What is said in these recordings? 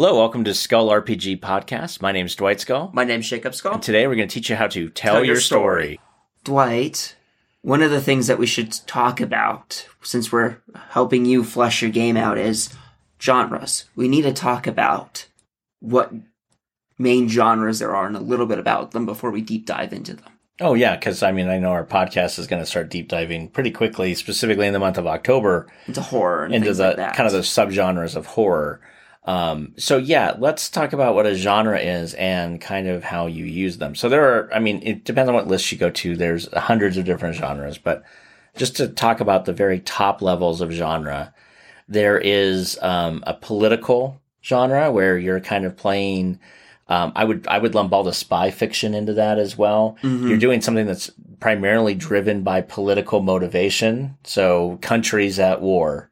Hello, welcome to Skull RPG Podcast. My name's Dwight Skull. My name name's Jacob Skull. And today we're going to teach you how to tell, Tell your, your story. story. Dwight, one of the things that we should talk about, since we're helping you flesh your game out, is genres. We need to talk about what main genres there are and a little bit about them before we deep dive into them. Oh, yeah, because I mean, I know our podcast is going to start deep diving pretty quickly, specifically in the month of October, Into horror and into the like kind of the subgenres of horror. Um, so yeah, let's talk about what a genre is and kind of how you use them. So there are, I mean, it depends on what list you go to. There's hundreds of different genres, but just to talk about the very top levels of genre, there is um, a political genre where you're kind of playing. Um, I would I would lump all the spy fiction into that as well. Mhm. You're doing something that's primarily driven by political motivation. So countries at war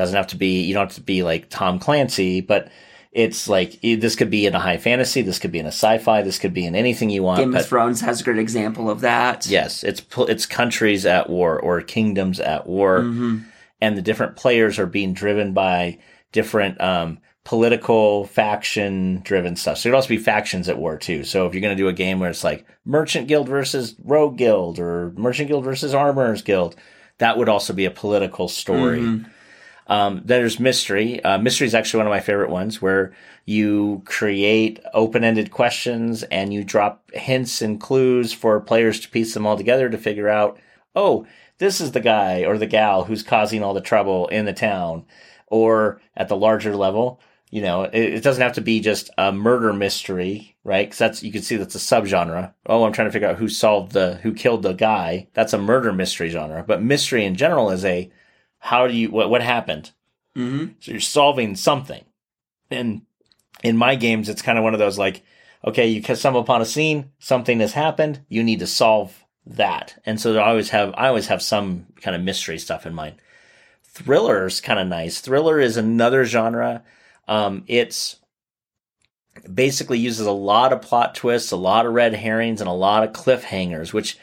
doesn't have to be you don't have to be like Tom Clancy, but it's like this could be in a high fantasy, this could be in a sci-fi, this could be in anything you want. Game of Thrones has a great example of that. yes, it's it's countries at war or kingdoms at war Mhm. and the different players are being driven by different um, political faction driven stuff. So it would also be factions at war too. So if you're going to do a game where it's like Merchant Guild versus Rogue Guild or Merchant Guild versus Armorers Guild, that would also be a political story. Mhm. Um, there's mystery. Uh, mystery is actually one of my favorite ones where you create open ended questions and you drop hints and clues for players to piece them all together to figure out, oh, this is the guy or the gal who's causing all the trouble in the town. Or at the larger level, you know, it, it doesn't have to be just a murder mystery, right? Because that's, you can see that's a subgenre. Oh, I'm trying to figure out who solved the, who killed the guy. That's a murder mystery genre. But mystery in general is a, how do you, what, what happened? Mhm. So you're solving something. And in my games, it's kind of one of those like, okay, you stumble upon a scene, something has happened, you need to solve that. And so I always have, I always have some kind of mystery stuff in mind. Thriller's kind of nice. Thriller is another genre. Um, it's basically uses a lot of plot twists, a lot of red herrings, and a lot of cliffhangers, which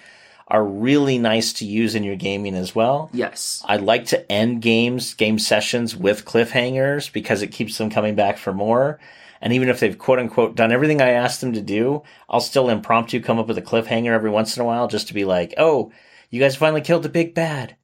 are really nice to use in your gaming as well. Yes. I like to end games, game sessions with cliffhangers because it keeps them coming back for more. And even if they've quote unquote done everything I asked them to do, I'll still impromptu come up with a cliffhanger every once in a while just to be like, oh, you guys finally killed the big bad.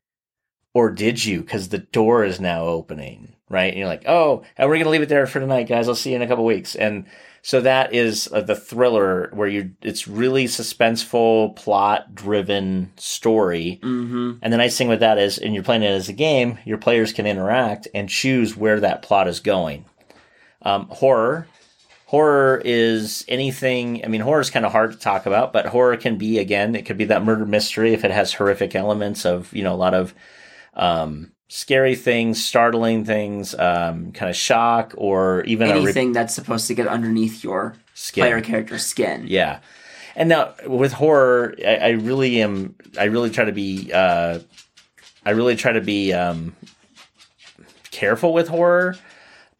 Or did you? Because the door is now opening, right? And you're like, oh, and we're going to leave it there for tonight, guys. I'll see you in a couple weeks. And so that is uh, the thriller where you, it's really suspenseful, plot driven story. Mm-hmm. And the nice thing with that is, and you're playing it as a game, your players can interact and choose where that plot is going. Um, horror. Horror is anything, I mean, horror is kind of hard to talk about, but horror can be, again, it could be that murder mystery if it has horrific elements of, you know, a lot of um, scary things, startling things, um, kind of shock, or even a re- Anything that's supposed to get underneath your skin. player character's skin. Yeah. And now with horror, I, I really am. I really try to be. Uh, I really try to be um, careful with horror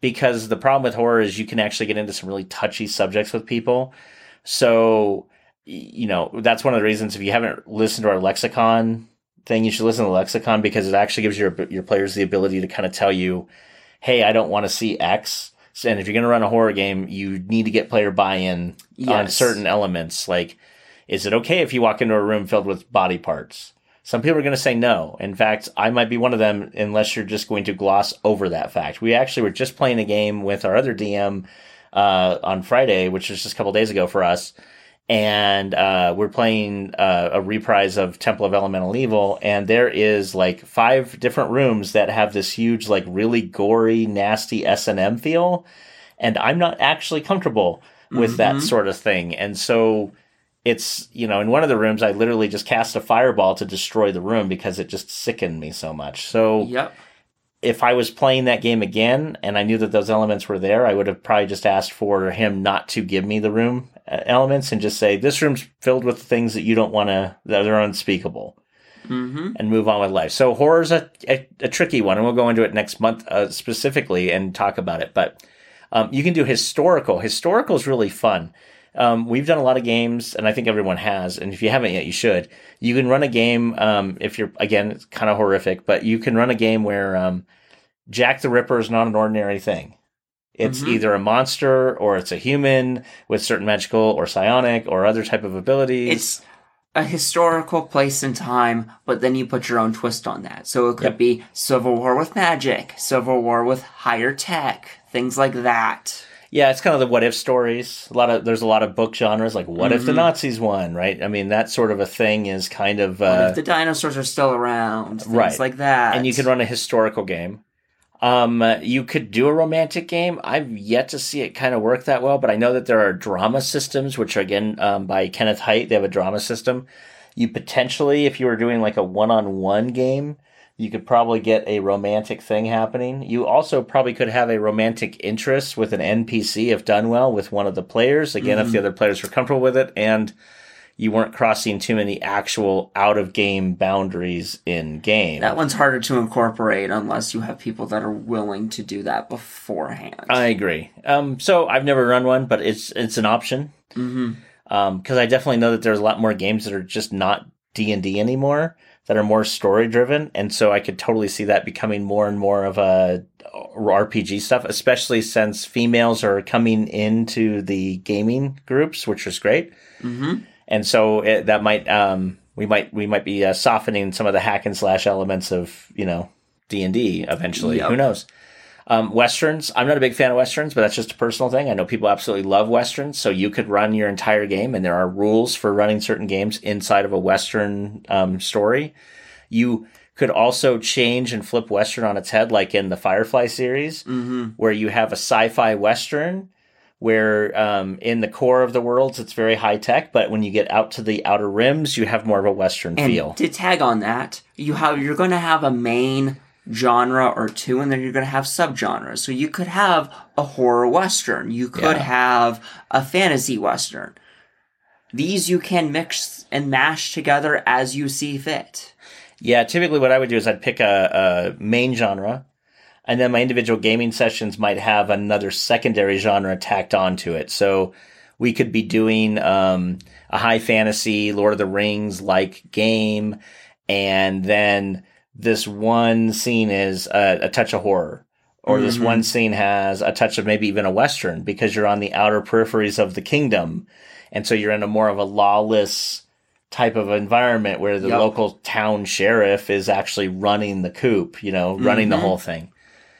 because the problem with horror is you can actually get into some really touchy subjects with people. So, you know, that's one of the reasons if you haven't listened to our lexicon thing, you should listen to lexicon because it actually gives your your players the ability to kind of tell you, "Hey, I don't want to see X." And if you're going to run a horror game, you need to get player buy-in on certain elements. Like, is it okay if you walk into a room filled with body parts? Some people are going to say no. In fact, I might be one of them unless you're just going to gloss over that fact. We actually were just playing a game with our other DM uh, on Friday, which was just a couple days ago for us. And uh, we're playing uh, a reprise of Temple of Elemental Evil, and there is like five different rooms that have this huge, like really gory, nasty S and M feel, and I'm not actually comfortable with that Mhm. sort of thing. And so it's you know in one of the rooms I literally just cast a fireball to destroy the room because it just sickened me so much. So Yep. If I was playing that game again and I knew that those elements were there, I would have probably just asked for him not to give me the room uh, elements and just say this room's filled with things that you don't want to that are unspeakable Mm-hmm. and move on with life. So horror's a, a, a tricky one, and we'll go into it next month uh, specifically and talk about it. But um, you can do historical. Historical is really fun. Um, we've done a lot of games, and I think everyone has. And if you haven't yet, you should. You can run a game. Um, if you're again, it's kind of horrific, but you can run a game where um, Jack the Ripper is not an ordinary thing. It's either a monster or it's a human with certain magical or psionic or other type of abilities. It's a historical place and time, but then you put your own twist on that. So it could Yep. be Civil War with magic, Civil War with higher tech, things like that. Yeah, it's kind of the what if stories. A lot of there's a lot of book genres like what if the Nazis won, right? I mean, that sort of a thing is kind of What uh, if the dinosaurs are still around? Things right. like that. and you can run a historical game. Um, uh, you could do a romantic game. I've yet to see it kind of work that well, but I know that there are drama systems, which are again um, by Kenneth Hite. They have a drama system. You potentially, if you were doing like a one-on-one game, you could probably get a romantic thing happening. You also probably could have a romantic interest with an NPC if done well with one of the players. Again, if mm-hmm. the other players were comfortable with it and you weren't crossing too many actual out of game boundaries in game. That one's harder to incorporate unless you have people that are willing to do that beforehand. I agree. Um, so I've never run one, but it's it's an option. Mm-hmm. Um, because I definitely know that there's a lot more games that are just not D and D anymore that are more story driven, and so I could totally see that becoming more and more of a RPG stuff, especially since females are coming into the gaming groups, which is great, hmm and so it, that might um, we might we might be uh, softening some of the hack and slash elements of you know D and D eventually. Yep. Who knows? Um, westerns. I'm not a big fan of westerns, but that's just a personal thing. I know people absolutely love westerns, so you could run your entire game, and there are rules for running certain games inside of a western um, story. You could also change and flip western on its head, like in the Firefly series, hmm where you have a sci-fi western where um, in the core of the worlds it's very high tech, but when you get out to the outer rims, you have more of a western And feel. to tag on that, you have you're going to have a main genre or two, and then you're going to have subgenres. So you could have a horror western. You could Yeah. have a fantasy western. These you can mix and mash together as you see fit. Yeah, typically what I would do is I'd pick a, a main genre, and then my individual gaming sessions might have another secondary genre tacked onto it. So we could be doing um, a high fantasy Lord of the Rings like game, and then this one scene is a, a touch of horror. Or this Mhm. one scene has a touch of maybe even a western because you're on the outer peripheries of the kingdom, and so you're in a more of a lawless type of environment where the Yep. local town sheriff is actually running the coop, you know, running the Mhm. whole thing.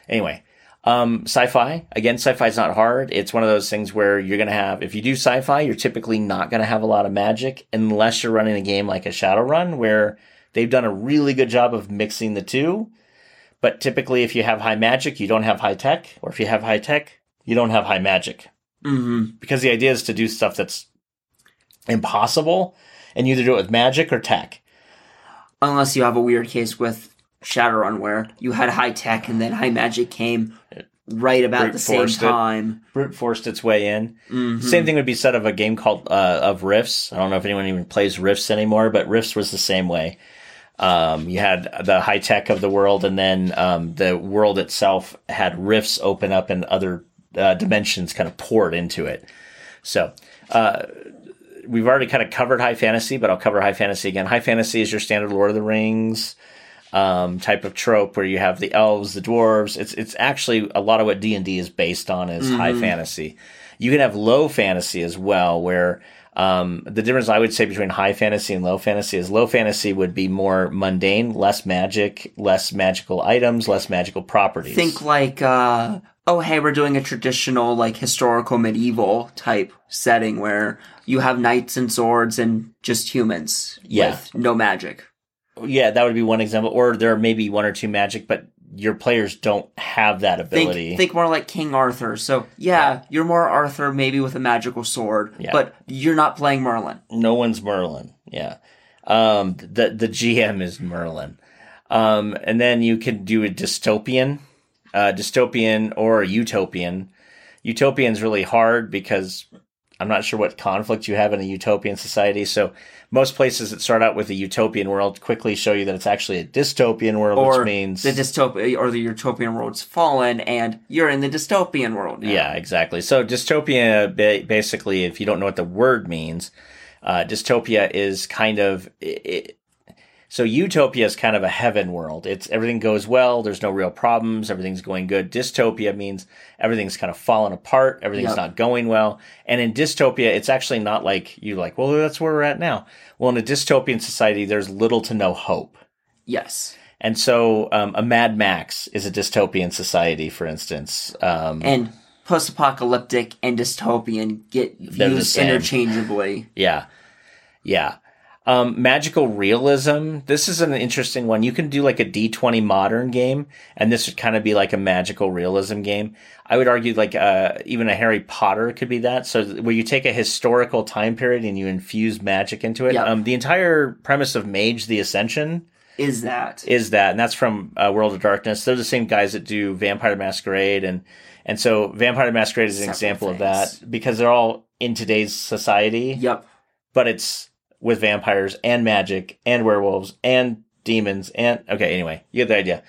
Anyway, um, sci-fi again, sci-fi is not hard. It's one of those things where you're gonna have if you do sci-fi, you're typically not gonna have a lot of magic unless you're running a game like a Shadowrun where they've done a really good job of mixing the two. But typically, if you have high magic, you don't have high tech, or if you have high tech, you don't have high magic hmm because the idea is to do stuff that's impossible and you either do it with magic or tech. Unless you have a weird case with Shadowrun where you had high tech and then high magic came right about Brute the same it. time. Brute forced its way in. Mhm. Same thing would be said of a game called uh, of Rifts. I don't know if anyone even plays Rifts anymore, but Rifts was the same way. Um, you had the high tech of the world, and then um, the world itself had rifts open up and other uh, dimensions kind of poured into it. So uh, we've already kind of covered high fantasy, but I'll cover high fantasy again. High fantasy is your standard Lord of the Rings um, type of trope where you have the elves, the dwarves. It's it's actually a lot of what D and D is based on is high fantasy. You can have low fantasy as well, where um, the difference I would say between high fantasy and low fantasy is low fantasy would be more mundane, less magic, less magical items, less magical properties. Think like, uh, oh, hey, we're doing a traditional, like, historical medieval type setting where you have knights and swords and just humans Yeah. with no magic. yeah, that would be one example. Or there may be one or two magic, but your players don't have that ability. Think, think more like King Arthur. So, yeah, you're more Arthur, maybe with a magical sword, Yeah. but you're not playing Merlin. No one's Merlin. Yeah. Um, the the GM is Merlin. Um, and then you can do a dystopian, uh, dystopian or a utopian. Utopian's really hard because I'm not sure what conflict you have in a utopian society. So most places that start out with a utopian world quickly show you that it's actually a dystopian world, Or which means the dystopia or the utopian world's fallen and you're in the dystopian world. now. Yeah, exactly. So dystopia, basically, if you don't know what the word means, uh, dystopia is kind of it, So utopia is kind of a heaven world. It's everything goes well. There's no real problems. Everything's going good. Dystopia means everything's kind of falling apart. Everything's Yep. not going well. And in dystopia, it's actually not like you like, well, that's where we're at now. Well, in a dystopian society, there's little to no hope. Yes. And so, um, a Mad Max is a dystopian society, for instance. Um, And post-apocalyptic and dystopian get They're the used interchangeably. Yeah. Yeah. Um, magical realism. This is an interesting one. You can do like a D20 modern game, and this would kind of be like a magical realism game. I would argue like, uh, even a Harry Potter could be that. So where you take a historical time period and you infuse magic into it. Yeah. Um, the entire premise of Mage the Ascension Is that is that, and that's from uh, World of Darkness. They're the same guys that do Vampire Masquerade, and and so Vampire Masquerade is an Several example of that because they're all in today's society Yep. but it's with vampires and magic and werewolves and demons and okay anyway you get the idea.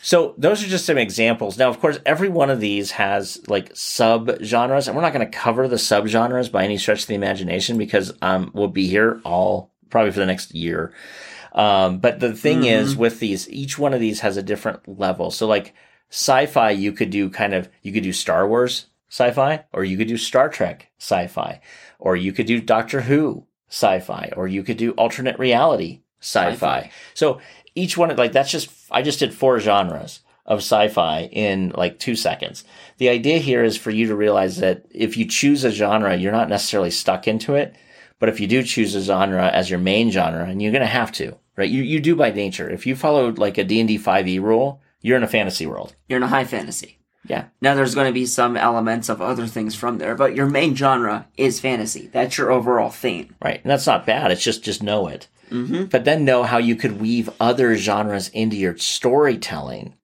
So those are just some examples. Now of course every one of these has like sub genres and we're not going to cover the sub genres by any stretch of the imagination because um we'll be here all probably for the next year. Um but the thing is with these each one of these has a different level. So like sci-fi you could do kind of you could do star wars sci-fi or you could do star trek sci-fi or you could do doctor who sci-fi or you could do alternate reality sci-fi. Sci-fi. So each one like that's just I just did four genres of sci-fi in like 2 seconds. The idea here is for you to realize that if you choose a genre, you're not necessarily stuck into it, but if you do choose a genre as your main genre and you're going to have to, right? You you do by nature. If you followed like a D&D 5e rule, you're in a fantasy world. You're in a high fantasy. Yeah. Now there's going to be some elements of other things from there, but your main genre is fantasy. That's your overall theme. Right. And that's not bad. It's just, just know it. Mm-hmm. But then know how you could weave other genres into your storytelling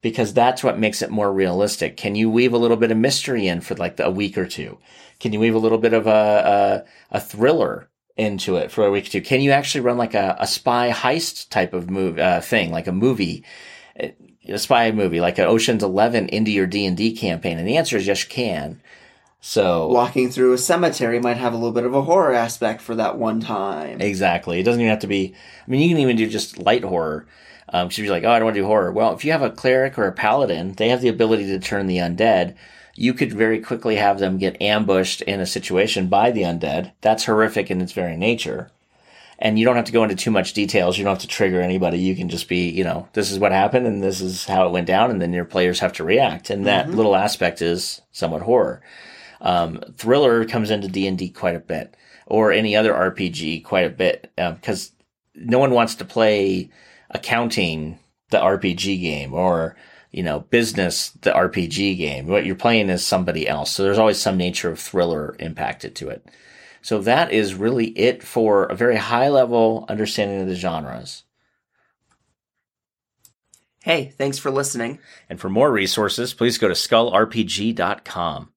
because that's what makes it more realistic. Can you weave a little bit of mystery in for like a week or two? Can you weave a little bit of a, a, a thriller into it for a week or two? Can you actually run like a, a spy heist type of move, uh, thing, like a movie? A spy movie like an Ocean's Eleven into your D and D campaign? And the answer is yes, you can. So Walking through a cemetery might have a little bit of a horror aspect for that one time. Exactly. It doesn't even have to be. I mean, you can even do just light horror. Um, if you're like, oh, I don't want to do horror. Well, if you have a cleric or a paladin, they have the ability to turn the undead. You could very quickly have them get ambushed in a situation by the undead. That's horrific in its very nature. And you don't have to go into too much details. You don't have to trigger anybody. You can just be, you know, this is what happened and this is how it went down. And then your players have to react. And that little aspect is somewhat horror. Um, thriller comes into D and D quite a bit, or any other RPG quite a bit, because no one wants to play accounting the RPG game or you know business the RPG game. What you're playing is somebody else, so there's always some nature of thriller impacted to it. So that is really it for a very high level understanding of the genres. Hey, thanks for listening. And for more resources, please go to skullrpg.com.